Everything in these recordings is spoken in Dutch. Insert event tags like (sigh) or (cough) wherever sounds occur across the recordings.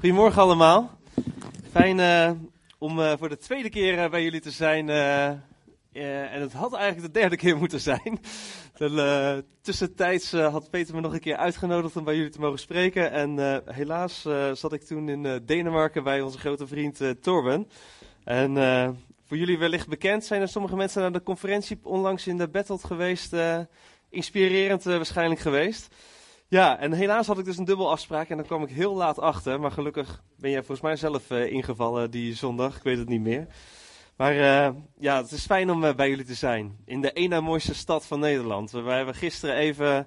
Goedemorgen allemaal. Fijn uh, om uh, voor de tweede keer uh, bij jullie te zijn. en het had eigenlijk de derde keer moeten zijn. (laughs) De, tussentijds had Peter me nog een keer uitgenodigd om bij jullie te mogen spreken. En helaas zat ik toen in Denemarken bij onze grote vriend Torben. En voor jullie wellicht bekend zijn er sommige mensen naar de conferentie onlangs in de Battle geweest. inspirerend waarschijnlijk geweest. Ja, en helaas had ik dus een dubbel afspraak en dan kwam ik heel laat achter. Maar gelukkig ben jij volgens mij zelf uh, ingevallen die zondag, ik weet het niet meer. Maar uh, ja, het is fijn om uh, bij jullie te zijn. In de ene mooiste stad van Nederland. We hebben gisteren even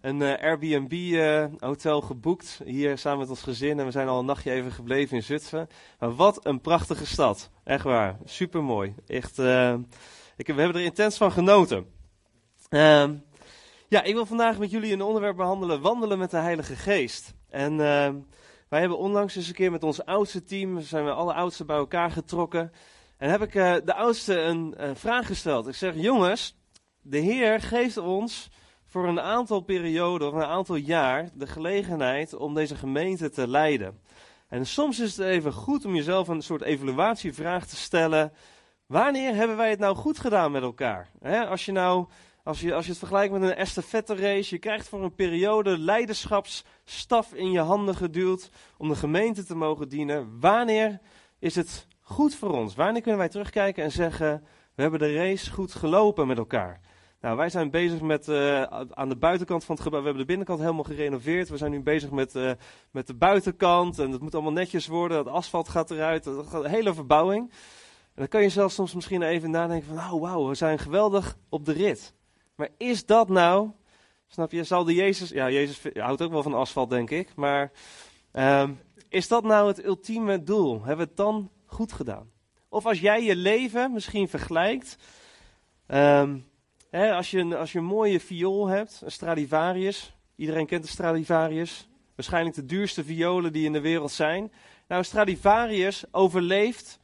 een Airbnb-hotel geboekt. Hier samen met ons gezin. En we zijn al een nachtje even gebleven in Zutphen. Maar wat een prachtige stad. Echt waar. Super mooi. Echt, ik, we hebben er intens van genoten. Ja, ik wil vandaag met jullie een onderwerp behandelen: wandelen met de Heilige Geest. En uh, wij hebben onlangs eens een keer met ons oudste team, zijn we alle oudsten bij elkaar getrokken. En heb ik uh, de oudste een uh, vraag gesteld. Ik zeg: Jongens, de Heer geeft ons voor een aantal perioden of een aantal jaar de gelegenheid om deze gemeente te leiden. En soms is het even goed om jezelf een soort evaluatievraag te stellen. Wanneer hebben wij het nou goed gedaan met elkaar? als je nou als je, als je het vergelijkt met een estafette race, je krijgt voor een periode leiderschapsstaf in je handen geduwd om de gemeente te mogen dienen. Wanneer is het goed voor ons? Wanneer kunnen wij terugkijken en zeggen, we hebben de race goed gelopen met elkaar? Nou, wij zijn bezig met uh, aan de buitenkant van het gebouw. We hebben de binnenkant helemaal gerenoveerd. We zijn nu bezig met, uh, met de buitenkant. En dat moet allemaal netjes worden. Het asfalt gaat eruit. Dat gaat hele verbouwing. En dan kan je zelfs soms misschien even nadenken van, oh wauw, we zijn geweldig op de rit. Maar is dat nou, snap je, zal de Jezus, ja, Jezus houdt ook wel van asfalt, denk ik, maar um, is dat nou het ultieme doel? Hebben we het dan goed gedaan? Of als jij je leven misschien vergelijkt, um, hè, als, je, als je een mooie viool hebt, een Stradivarius, iedereen kent de Stradivarius, waarschijnlijk de duurste violen die in de wereld zijn. Nou, Stradivarius overleeft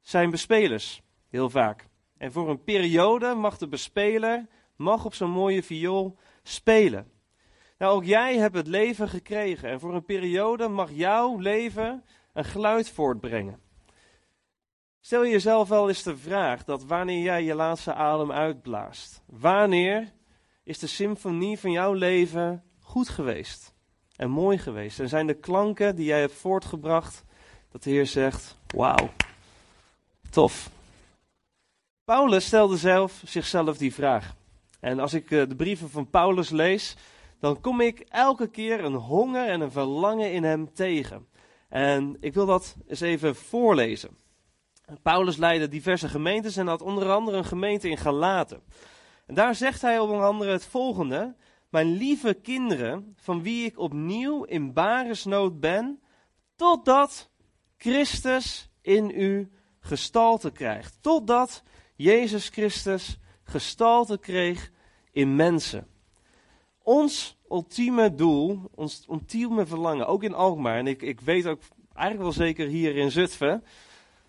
zijn bespelers, heel vaak. En voor een periode mag de bespeler mag op zo'n mooie viool spelen. Nou, ook jij hebt het leven gekregen en voor een periode mag jouw leven een geluid voortbrengen. Stel je jezelf wel eens de vraag dat wanneer jij je laatste adem uitblaast, wanneer is de symfonie van jouw leven goed geweest en mooi geweest? En zijn de klanken die jij hebt voortgebracht dat de Heer zegt, wauw, tof. Paulus stelde zelf zichzelf die vraag. En als ik eh, de brieven van Paulus lees, dan kom ik elke keer een honger en een verlangen in hem tegen. En ik wil dat eens even voorlezen. Paulus leidde diverse gemeentes en had onder andere een gemeente in Galaten. En daar zegt hij onder andere het volgende: Mijn lieve kinderen, van wie ik opnieuw in baresnood ben, totdat Christus in u gestalte krijgt. Totdat Jezus Christus gestalte kreeg in mensen. Ons ultieme doel, ons ultieme verlangen, ook in Alkmaar, en ik, ik weet ook eigenlijk wel zeker hier in Zutphen,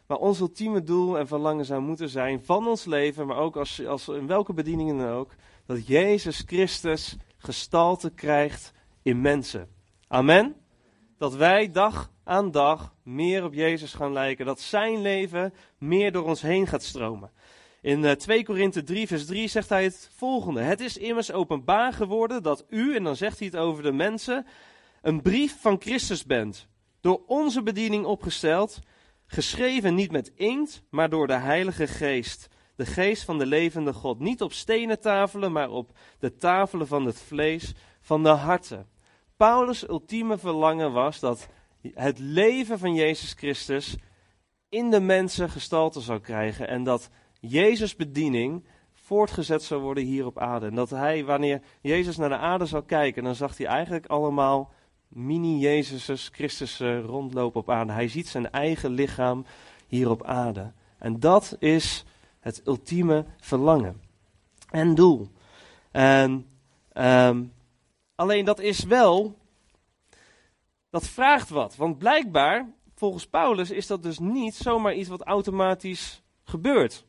maar ons ultieme doel en verlangen zou moeten zijn van ons leven, maar ook als, als in welke bedieningen dan ook, dat Jezus Christus gestalte krijgt in mensen. Amen. Dat wij dag aan dag meer op Jezus gaan lijken, dat zijn leven meer door ons heen gaat stromen. In 2 eh, Korinthe 3, vers 3 zegt hij het volgende. Het is immers openbaar geworden dat u, en dan zegt hij het over de mensen, een brief van Christus bent. Door onze bediening opgesteld, geschreven niet met inkt, maar door de Heilige Geest. De geest van de levende God. Niet op stenen tafelen, maar op de tafelen van het vlees van de harten. Paulus' ultieme verlangen was dat het leven van Jezus Christus in de mensen gestalte zou krijgen. En dat Jezus' bediening voortgezet zou worden hier op aarde. En dat hij, wanneer Jezus naar de aarde zou kijken, dan zag hij eigenlijk allemaal mini-Jezuses, Christus rondlopen op aarde. Hij ziet zijn eigen lichaam hier op aarde. En dat is het ultieme verlangen en doel. En, um, alleen dat is wel, dat vraagt wat. Want blijkbaar, volgens Paulus, is dat dus niet zomaar iets wat automatisch gebeurt.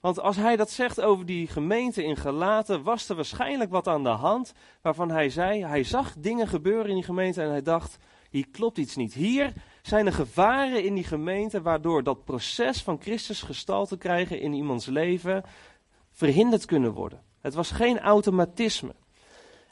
Want als hij dat zegt over die gemeente in Galaten, was er waarschijnlijk wat aan de hand waarvan hij zei, hij zag dingen gebeuren in die gemeente en hij dacht, hier klopt iets niet. Hier zijn er gevaren in die gemeente waardoor dat proces van Christus gestalte krijgen in iemands leven verhinderd kunnen worden. Het was geen automatisme.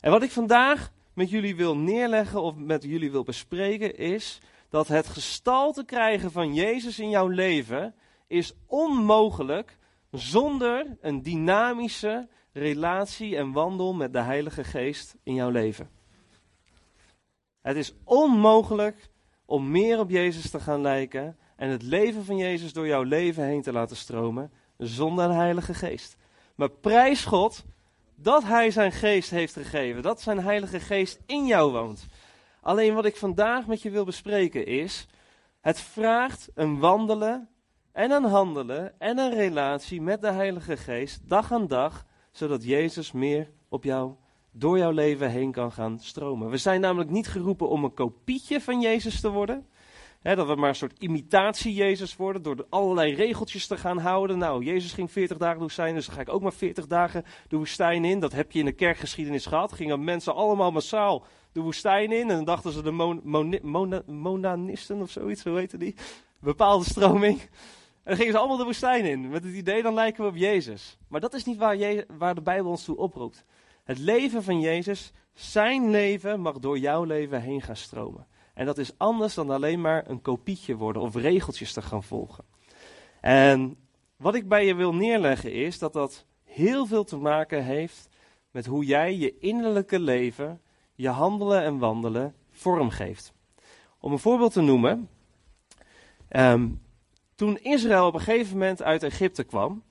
En wat ik vandaag met jullie wil neerleggen of met jullie wil bespreken is dat het gestalte krijgen van Jezus in jouw leven is onmogelijk zonder een dynamische relatie en wandel met de Heilige Geest in jouw leven. Het is onmogelijk om meer op Jezus te gaan lijken en het leven van Jezus door jouw leven heen te laten stromen zonder de Heilige Geest. Maar prijs God dat Hij zijn geest heeft gegeven, dat zijn Heilige Geest in jou woont. Alleen wat ik vandaag met je wil bespreken is, het vraagt een wandelen en een handelen en een relatie met de Heilige Geest dag aan dag, zodat Jezus meer op jou, door jouw leven heen kan gaan stromen. We zijn namelijk niet geroepen om een kopietje van Jezus te worden. dat we maar een soort imitatie Jezus worden door allerlei regeltjes te gaan houden. Nou, Jezus ging 40 dagen de woestijn, dus dan ga ik ook maar 40 dagen de woestijn in. Dat heb je in de kerkgeschiedenis gehad. Gingen mensen allemaal massaal de woestijn in en dan dachten ze de mon, monanisten of zoiets, hoe heette die? Bepaalde stroming. Dan gingen ze allemaal de woestijn in. Met het idee, dan lijken we op Jezus. Maar dat is niet waar, waar de Bijbel ons toe oproept. Het leven van Jezus, zijn leven, mag door jouw leven heen gaan stromen. En dat is anders dan alleen maar een kopietje worden of regeltjes te gaan volgen. En wat ik bij je wil neerleggen is dat dat heel veel te maken heeft met hoe jij je innerlijke leven, je handelen en wandelen vormgeeft. Om een voorbeeld te noemen. Um, toen Israël op een gegeven moment uit Egypte kwam,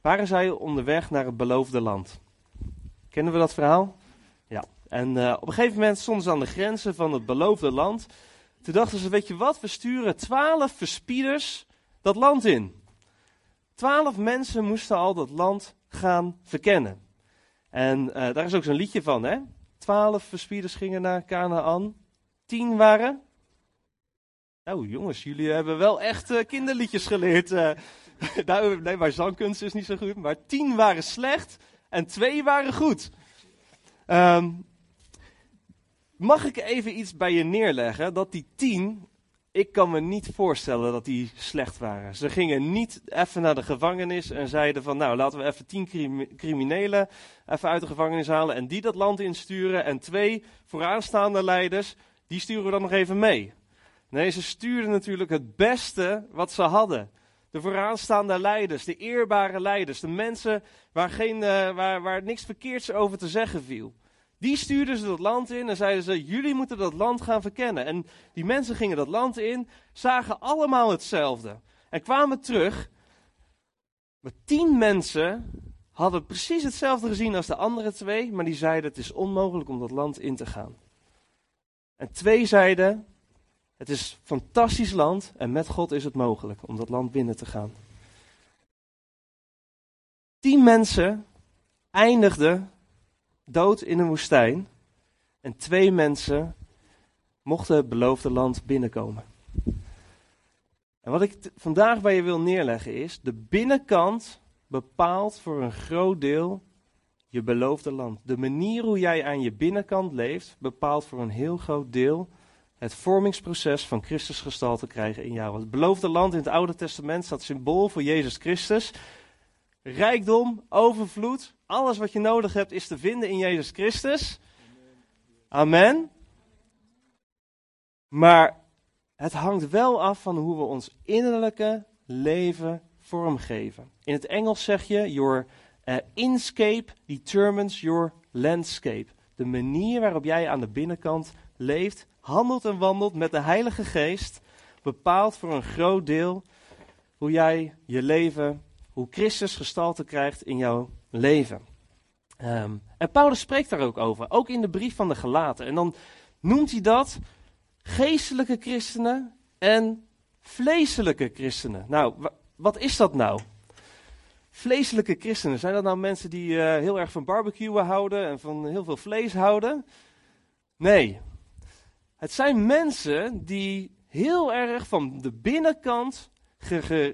waren zij onderweg naar het beloofde land. Kennen we dat verhaal? Ja. En uh, op een gegeven moment stonden ze aan de grenzen van het beloofde land. Toen dachten ze, weet je wat, we sturen twaalf verspieders dat land in. Twaalf mensen moesten al dat land gaan verkennen. En uh, daar is ook zo'n liedje van, hè? Twaalf verspieders gingen naar Canaan. Tien waren nou jongens, jullie hebben wel echt uh, kinderliedjes geleerd. Uh, (laughs) nou, nee, maar zangkunst is niet zo goed. Maar tien waren slecht en twee waren goed. Um, mag ik even iets bij je neerleggen? Dat die tien, ik kan me niet voorstellen dat die slecht waren. Ze gingen niet even naar de gevangenis en zeiden van... Nou, laten we even tien criminelen even uit de gevangenis halen en die dat land insturen. En twee vooraanstaande leiders, die sturen we dan nog even mee. Nee, ze stuurden natuurlijk het beste wat ze hadden. De vooraanstaande leiders, de eerbare leiders, de mensen waar, geen, uh, waar, waar niks verkeerds over te zeggen viel. Die stuurden ze dat land in en zeiden ze: Jullie moeten dat land gaan verkennen. En die mensen gingen dat land in, zagen allemaal hetzelfde. En kwamen terug. Maar tien mensen hadden precies hetzelfde gezien als de andere twee, maar die zeiden: Het is onmogelijk om dat land in te gaan. En twee zeiden: het is een fantastisch land en met God is het mogelijk om dat land binnen te gaan. Tien mensen eindigden dood in een woestijn en twee mensen mochten het beloofde land binnenkomen. En wat ik vandaag bij je wil neerleggen is, de binnenkant bepaalt voor een groot deel je beloofde land. De manier hoe jij aan je binnenkant leeft bepaalt voor een heel groot deel het vormingsproces van Christus gestalte krijgen in jou. Het beloofde land in het Oude Testament staat symbool voor Jezus Christus. Rijkdom, overvloed, alles wat je nodig hebt is te vinden in Jezus Christus. Amen. Maar het hangt wel af van hoe we ons innerlijke leven vormgeven. In het Engels zeg je: Your uh, inscape determines your landscape. De manier waarop jij aan de binnenkant leeft, handelt en wandelt met de Heilige Geest, bepaalt voor een groot deel hoe jij je leven, hoe Christus gestalte krijgt in jouw leven. Um, en Paulus spreekt daar ook over, ook in de brief van de Galaten. En dan noemt hij dat geestelijke christenen en vleeselijke christenen. Nou, wat is dat nou? Vleeselijke christenen, zijn dat nou mensen die uh, heel erg van barbecuen houden en van heel veel vlees houden? Nee, het zijn mensen die heel erg van de binnenkant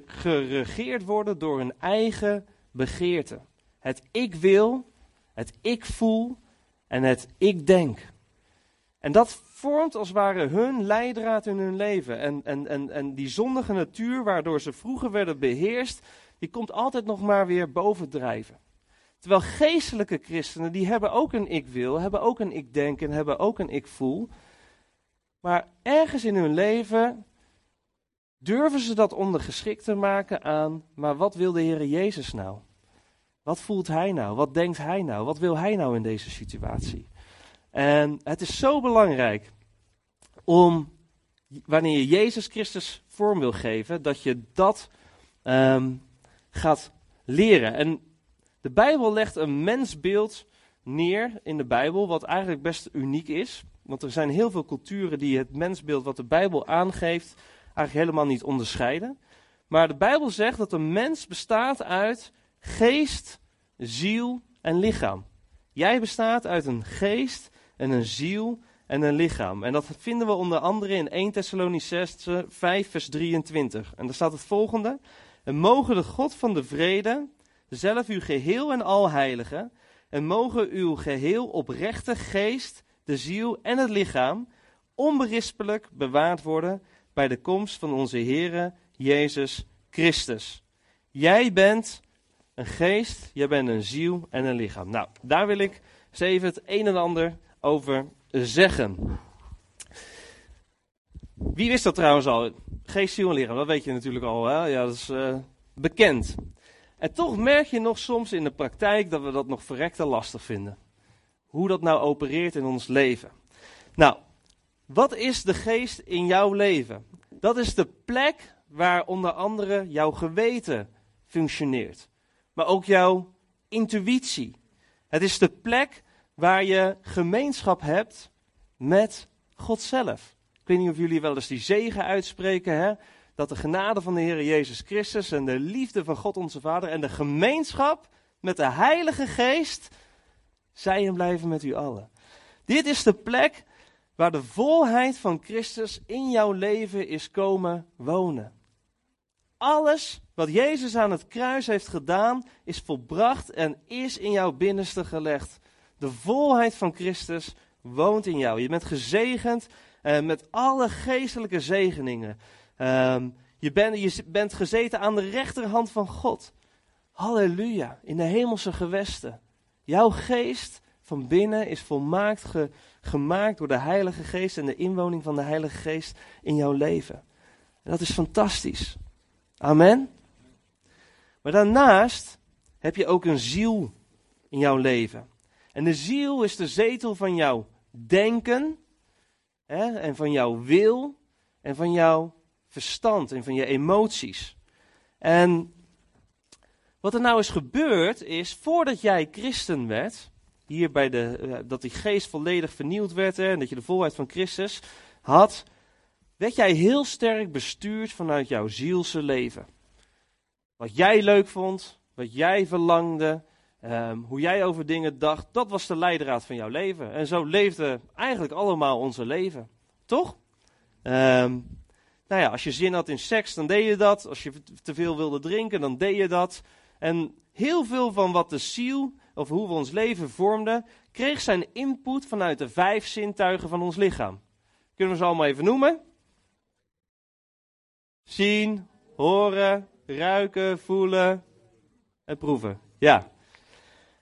geregeerd worden door hun eigen begeerte. Het ik wil, het ik voel en het ik denk. En dat vormt als het ware hun leidraad in hun leven. En, en, en, en die zondige natuur, waardoor ze vroeger werden beheerst, die komt altijd nog maar weer bovendrijven. Terwijl geestelijke christenen, die hebben ook een ik wil, hebben ook een ik denk en hebben ook een ik voel. Maar ergens in hun leven durven ze dat ondergeschikt te maken aan, maar wat wil de Heer Jezus nou? Wat voelt hij nou? Wat denkt hij nou? Wat wil hij nou in deze situatie? En het is zo belangrijk om, wanneer je Jezus Christus vorm wil geven, dat je dat um, gaat leren. En de Bijbel legt een mensbeeld neer in de Bijbel, wat eigenlijk best uniek is. Want er zijn heel veel culturen die het mensbeeld wat de Bijbel aangeeft, eigenlijk helemaal niet onderscheiden. Maar de Bijbel zegt dat een mens bestaat uit geest, ziel en lichaam. Jij bestaat uit een geest en een ziel en een lichaam. En dat vinden we onder andere in 1 Thessalonicense 5 vers 23. En daar staat het volgende. En mogen de God van de vrede zelf uw geheel en al heiligen. En mogen uw geheel oprechte geest, de ziel en het lichaam onberispelijk bewaard worden bij de komst van onze Heere Jezus Christus. Jij bent een geest, jij bent een ziel en een lichaam. Nou, daar wil ik eens even het een en ander over zeggen. Wie wist dat trouwens al? Geest, ziel en lichaam, dat weet je natuurlijk al. Hè? Ja, dat is uh, bekend. En toch merk je nog soms in de praktijk dat we dat nog verrekte lastig vinden. Hoe dat nou opereert in ons leven. Nou, wat is de geest in jouw leven? Dat is de plek waar onder andere jouw geweten functioneert. Maar ook jouw intuïtie. Het is de plek waar je gemeenschap hebt met God zelf. Ik weet niet of jullie wel eens die zegen uitspreken, hè? dat de genade van de Heer Jezus Christus en de liefde van God onze Vader en de gemeenschap met de Heilige Geest zij en blijven met u allen. Dit is de plek waar de volheid van Christus in jouw leven is komen wonen. Alles wat Jezus aan het kruis heeft gedaan, is volbracht en is in jouw binnenste gelegd. De volheid van Christus woont in jou. Je bent gezegend uh, met alle geestelijke zegeningen. Uh, je, ben, je bent gezeten aan de rechterhand van God. Halleluja, in de hemelse gewesten. Jouw geest van binnen is volmaakt ge, gemaakt door de Heilige Geest en de inwoning van de Heilige Geest in jouw leven. En dat is fantastisch. Amen. Maar daarnaast heb je ook een ziel in jouw leven. En de ziel is de zetel van jouw denken hè, en van jouw wil en van jouw verstand en van je emoties. En wat er nou is gebeurd is, voordat jij christen werd, hier bij de, eh, dat die geest volledig vernieuwd werd en dat je de volheid van Christus had, werd jij heel sterk bestuurd vanuit jouw zielse leven. Wat jij leuk vond, wat jij verlangde, Ehm, hoe jij over dingen dacht, dat was de leidraad van jouw leven. En zo leefden eigenlijk allemaal onze leven. Toch? Um, nou ja, als je zin had in seks, dan deed je dat. Als je te veel wilde drinken, dan deed je dat. En heel veel van wat de ziel, of hoe we ons leven vormden, kreeg zijn input vanuit de vijf zintuigen van ons lichaam. Kunnen we ze allemaal even noemen? Zien, horen, ruiken, voelen en proeven. Ja.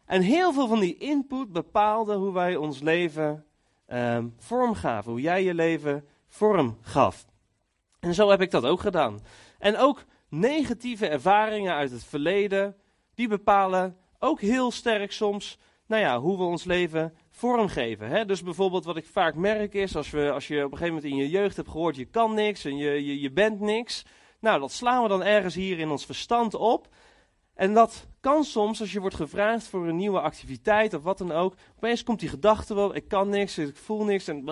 En heel veel van die input bepaalde hoe wij ons leven um, vorm gaven. Hoe jij je leven vorm gaf. En zo heb ik dat ook gedaan. En ook negatieve ervaringen uit het verleden, die bepalen ook heel sterk soms, nou ja, hoe we ons leven vormgeven. Hè? Dus bijvoorbeeld wat ik vaak merk is, als, we, als je op een gegeven moment in je jeugd hebt gehoord, je kan niks en je, je, je bent niks. Nou, dat slaan we dan ergens hier in ons verstand op. En dat kan soms, als je wordt gevraagd voor een nieuwe activiteit of wat dan ook, opeens komt die gedachte wel, ik kan niks, ik voel niks en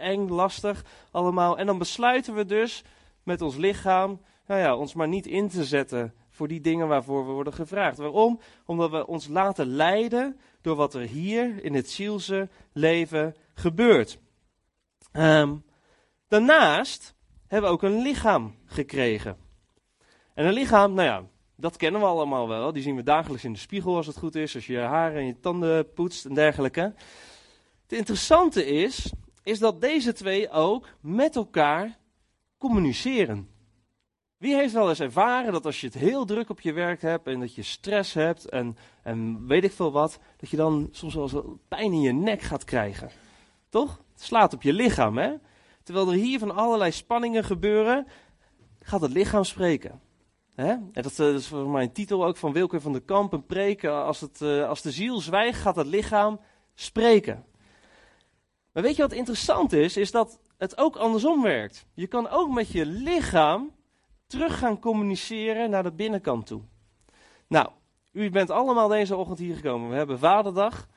eng, lastig allemaal. En dan besluiten we dus met ons lichaam, nou ja, ons maar niet in te zetten voor die dingen waarvoor we worden gevraagd. Waarom? Omdat we ons laten leiden door wat er hier in het zielse leven gebeurt. Um, daarnaast hebben we ook een lichaam gekregen. En een lichaam, nou ja, dat kennen we allemaal wel. Die zien we dagelijks in de spiegel als het goed is. Als je je haren en je tanden poetst en dergelijke. Het interessante is, is dat deze twee ook met elkaar communiceren. Wie heeft wel eens ervaren dat als je het heel druk op je werk hebt en dat je stress hebt en, en weet ik veel wat, dat je dan soms wel pijn in je nek gaat krijgen? Toch? Het slaat op je lichaam, hè? Terwijl er hier van allerlei spanningen gebeuren, gaat het lichaam spreken. Hè? En dat, eh, is voor mij een titel ook van Wilke van der Kamp, een preek. Als, het, eh, als de ziel zwijgt, gaat het lichaam spreken. Maar weet je wat interessant is? Is dat het ook andersom werkt. Je kan ook met je lichaam terug gaan communiceren naar de binnenkant toe. Nou, u bent allemaal deze ochtend hier gekomen. We hebben Vaderdag.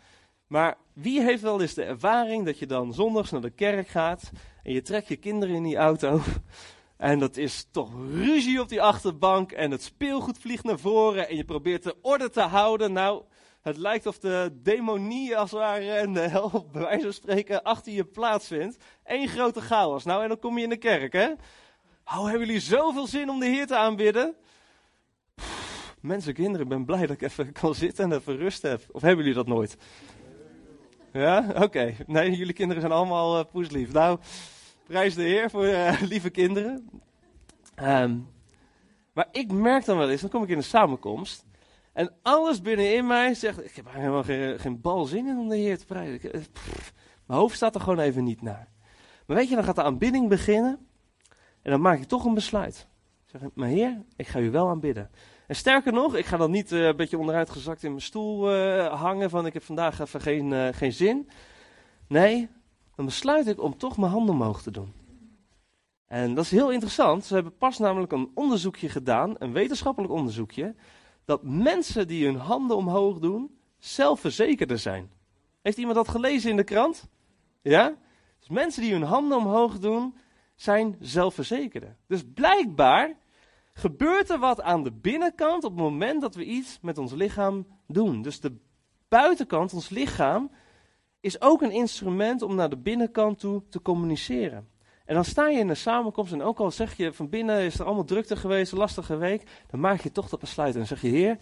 Maar wie heeft wel eens de ervaring dat je dan zondags naar de kerk gaat en je trekt je kinderen in die auto (laughs) en dat is toch ruzie op die achterbank en het speelgoed vliegt naar voren en je probeert de orde te houden. Nou, het lijkt of de demonie als het ware en de hel, bij wijze van spreken, achter je plaatsvindt. Eén grote chaos. Nou, en dan kom je in de kerk, hè? Oh, hebben jullie zoveel zin om de Heer te aanbidden? mensen, kinderen, ik ben blij dat ik even (laughs) kan zitten en even rust heb. Of hebben jullie dat nooit? Ja, oké. Nee, jullie kinderen zijn allemaal uh, poeslief. Nou, prijs de Heer voor uh, (laughs) lieve kinderen. Um, maar ik merk dan wel eens, dan kom ik in een samenkomst. En alles binnenin mij zegt, ik heb helemaal geen, geen bal zin in om de Heer te prijzen. Eh, mijn hoofd staat er gewoon even niet naar. Maar weet je, dan gaat de aanbidding beginnen. En dan maak ik toch een besluit. Ik zeg, maar Heer, ik ga u wel aanbidden. En sterker nog, ik ga dan niet uh, een beetje onderuit gezakt in mijn stoel uh, hangen van ik heb vandaag even geen, uh, geen zin. Nee, dan besluit ik om toch mijn handen omhoog te doen. En dat is heel interessant. Ze hebben pas namelijk een onderzoekje gedaan, een wetenschappelijk onderzoekje, dat mensen die hun handen omhoog doen, zelfverzekerder zijn. Heeft iemand dat gelezen in de krant? Ja? Dus mensen die hun handen omhoog doen, zijn zelfverzekerder. Dus blijkbaar gebeurt er wat aan de binnenkant op het moment dat we iets met ons lichaam doen. Dus de buitenkant, ons lichaam, is ook een instrument om naar de binnenkant toe te communiceren. En dan sta je in een samenkomst en ook al zeg je van binnen is er allemaal drukte geweest, lastige week, dan maak je toch dat besluit en zeg je, Heer,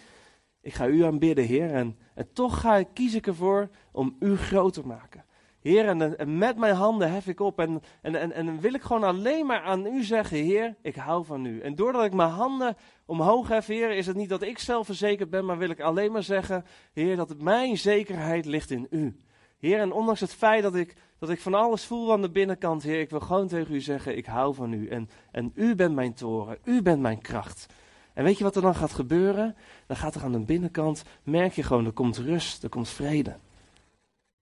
ik ga u aanbidden, Heer, en, en toch ga ik, kies ik ervoor om u groot te maken. Heer, en, met mijn handen hef ik op en, en, en, en wil ik gewoon alleen maar aan u zeggen, Heer, ik hou van u. En doordat ik mijn handen omhoog hef, Heer, is het niet dat ik zelfverzekerd ben, maar wil ik alleen maar zeggen, Heer, dat mijn zekerheid ligt in u. Heer, en ondanks het feit dat ik, dat ik van alles voel aan de binnenkant, Heer, ik wil gewoon tegen u zeggen, ik hou van u. En, en u bent mijn toren, u bent mijn kracht. En weet je wat er dan gaat gebeuren? Dan gaat er aan de binnenkant, merk je gewoon, er komt rust, er komt vrede.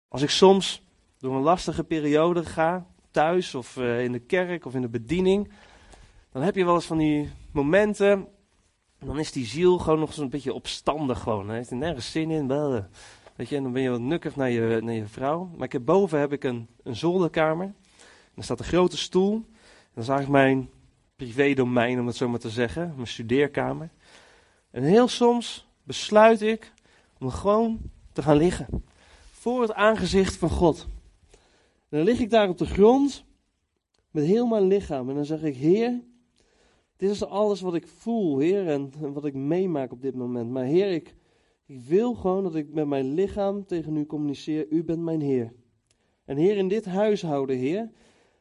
Als ik soms door een lastige periode ga, thuis of uh, in de kerk of in de bediening, dan heb je wel eens van die momenten, dan is die ziel gewoon nog zo'n beetje opstandig gewoon. Hij heeft er nergens zin in. Wel, weet je, en dan ben je wat nukkig naar je, naar je vrouw. Maar ik heb, boven heb ik een, een zolderkamer. En er staat een grote stoel. En dat is eigenlijk mijn privé-domein, om het zo maar te zeggen. Mijn studeerkamer. En heel soms besluit ik om gewoon te gaan liggen. Voor het aangezicht van God. En dan lig ik daar op de grond met heel mijn lichaam. En dan zeg ik, Heer, dit is alles wat ik voel, Heer, en, wat ik meemaak op dit moment. Maar Heer, ik, ik wil gewoon dat ik met mijn lichaam tegen u communiceer. U bent mijn Heer. En Heer, in dit huishouden, Heer,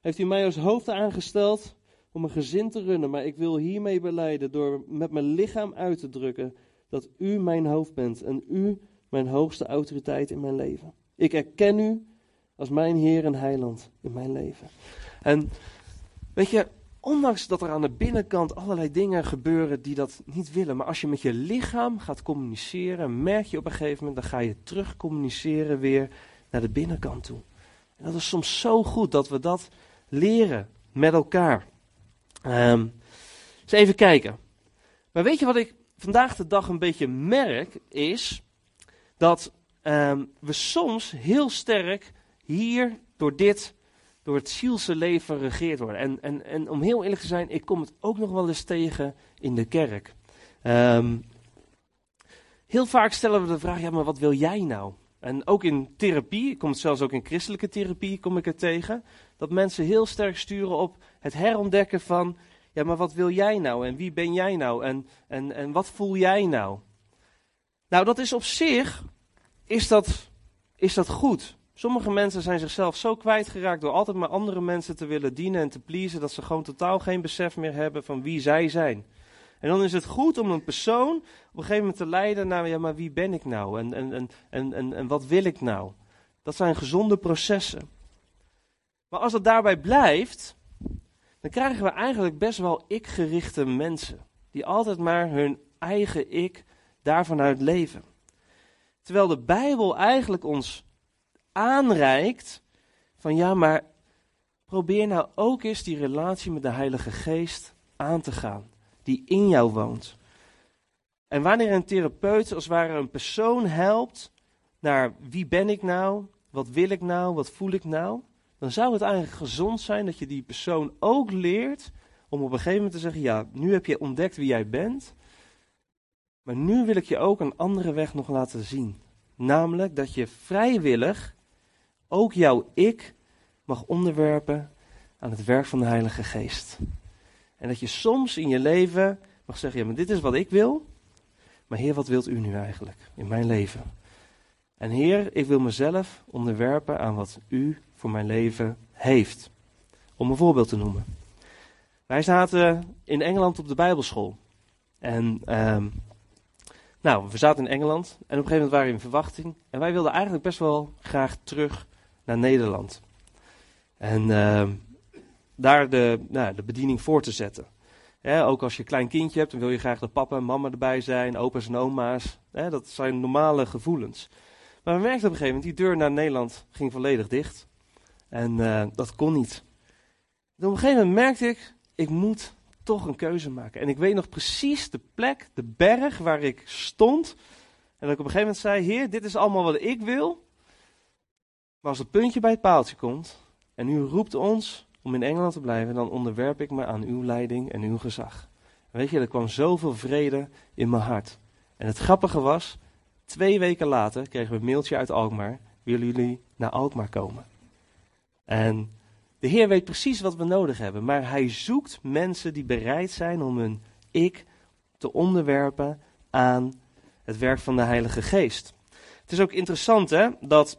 heeft u mij als hoofd aangesteld om een gezin te runnen. Maar ik wil hiermee beleiden door met mijn lichaam uit te drukken dat u mijn hoofd bent en u mijn hoogste autoriteit in mijn leven. Ik erken u als mijn Heer en Heiland in mijn leven. En weet je, ondanks dat er aan de binnenkant allerlei dingen gebeuren die dat niet willen, maar als je met je lichaam gaat communiceren, merk je op een gegeven moment, dan ga je terug communiceren weer naar de binnenkant toe. En dat is soms zo goed dat we dat leren met elkaar. Um, eens even kijken. Maar weet je wat ik vandaag de dag een beetje merk, is dat um, we soms heel sterk hier door dit, door het zielse leven regeerd worden. En, en, en om heel eerlijk te zijn, ik kom het ook nog wel eens tegen in de kerk. Um, heel vaak stellen we de vraag, ja maar wat wil jij nou? En ook in therapie, ik kom het zelfs ook in christelijke therapie, kom ik het tegen, dat mensen heel sterk sturen op het herontdekken van, ja maar wat wil jij nou? En wie ben jij nou? En, en, en wat voel jij nou? Nou, dat is op zich, is dat, is dat goed. Sommige mensen zijn zichzelf zo kwijtgeraakt door altijd maar andere mensen te willen dienen en te pleasen, dat ze gewoon totaal geen besef meer hebben van wie zij zijn. En dan is het goed om een persoon op een gegeven moment te leiden naar, ja, maar wie ben ik nou? En, en, en, en, en, en wat wil ik nou? Dat zijn gezonde processen. Maar als het daarbij blijft, dan krijgen we eigenlijk best wel ik-gerichte mensen. Die altijd maar hun eigen ik daarvan uit leven. Terwijl de Bijbel eigenlijk ons aanreikt van ja, maar probeer nou ook eens die relatie met de Heilige Geest aan te gaan, die in jou woont. En wanneer een therapeut als het ware een persoon helpt naar wie ben ik nou, wat wil ik nou, wat voel ik nou, dan zou het eigenlijk gezond zijn dat je die persoon ook leert om op een gegeven moment te zeggen, ja, nu heb je ontdekt wie jij bent, maar nu wil ik je ook een andere weg nog laten zien. Namelijk dat je vrijwillig ook jouw ik mag onderwerpen aan het werk van de Heilige Geest. En dat je soms in je leven mag zeggen, ja, maar dit is wat ik wil, maar Heer, wat wilt u nu eigenlijk in mijn leven? En Heer, ik wil mezelf onderwerpen aan wat u voor mijn leven heeft. Om een voorbeeld te noemen. Wij zaten in Engeland op de Bijbelschool. En um, nou, we zaten in Engeland en op een gegeven moment waren we in verwachting. En wij wilden eigenlijk best wel graag terug naar Nederland. En uh, daar de, nou, de bediening voor te zetten. ook als je een klein kindje hebt, dan wil je graag dat papa en mama erbij zijn, opa's en oma's. dat zijn normale gevoelens. Maar we merkten op een gegeven moment, die deur naar Nederland ging volledig dicht. En uh, dat kon niet. En op een gegeven moment merkte ik, ik moet toch een keuze maken. En ik weet nog precies de plek, de berg waar ik stond. En dat ik op een gegeven moment zei: Heer, dit is allemaal wat ik wil. Maar als het puntje bij het paaltje komt en u roept ons om in Engeland te blijven, dan onderwerp ik me aan uw leiding en uw gezag. weet je, er kwam zoveel vrede in mijn hart. En het grappige was, twee weken later kregen we een mailtje uit Alkmaar: willen jullie naar Alkmaar komen? En de Heer weet precies wat we nodig hebben, maar Hij zoekt mensen die bereid zijn om hun ik te onderwerpen aan het werk van de Heilige Geest. Het is ook interessant hè, dat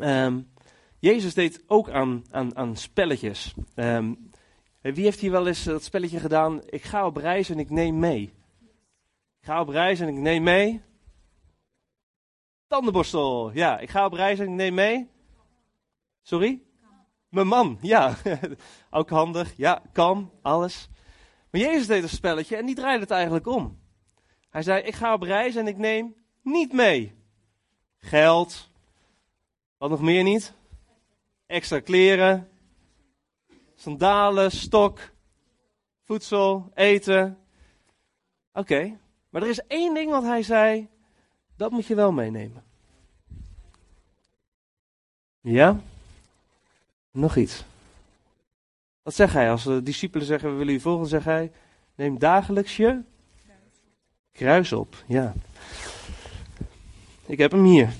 um, Jezus deed ook aan, aan, aan spelletjes. Um, wie heeft hier wel eens dat spelletje gedaan? Ik ga op reis en ik neem mee. Ik ga op reis en ik neem mee. Tandenborstel. Ja, ik ga op reis en ik neem mee. Sorry? Mijn man, ja. (laughs) Ook handig. Ja, kan, alles. Maar Jezus deed een spelletje en die draaide het eigenlijk om. Hij zei, ik ga op reis en ik neem niet mee. Geld. Wat nog meer niet? Extra kleren. Sandalen, stok. Voedsel, eten. Oké, maar er is één ding wat hij zei, dat moet je wel meenemen. Ja? Nog iets. Wat zegt hij als de discipelen zeggen, we willen u volgen, zegt hij, neem dagelijks je kruis op. Ja. Ik heb hem hier.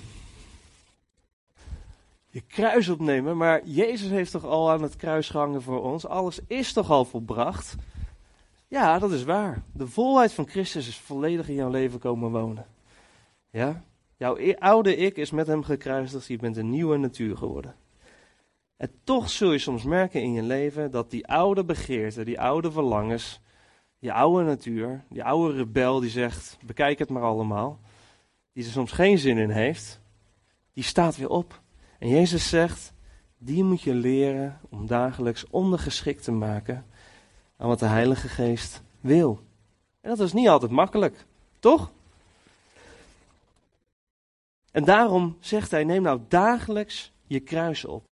Je kruis opnemen, maar Jezus heeft toch al aan het kruis gehangen voor ons? Alles is toch al volbracht? Ja, dat is waar. De volheid van Christus is volledig in jouw leven komen wonen. Ja? Jouw oude ik is met hem gekruisigd, je bent een nieuwe natuur geworden. En toch zul je soms merken in je leven dat die oude begeerten, die oude verlangens, die oude natuur, die oude rebel die zegt: bekijk het maar allemaal, die er soms geen zin in heeft, die staat weer op. En Jezus zegt: die moet je leren om dagelijks ondergeschikt te maken aan wat de Heilige Geest wil. En dat is niet altijd makkelijk, toch? En daarom zegt hij: neem nou dagelijks je kruis op.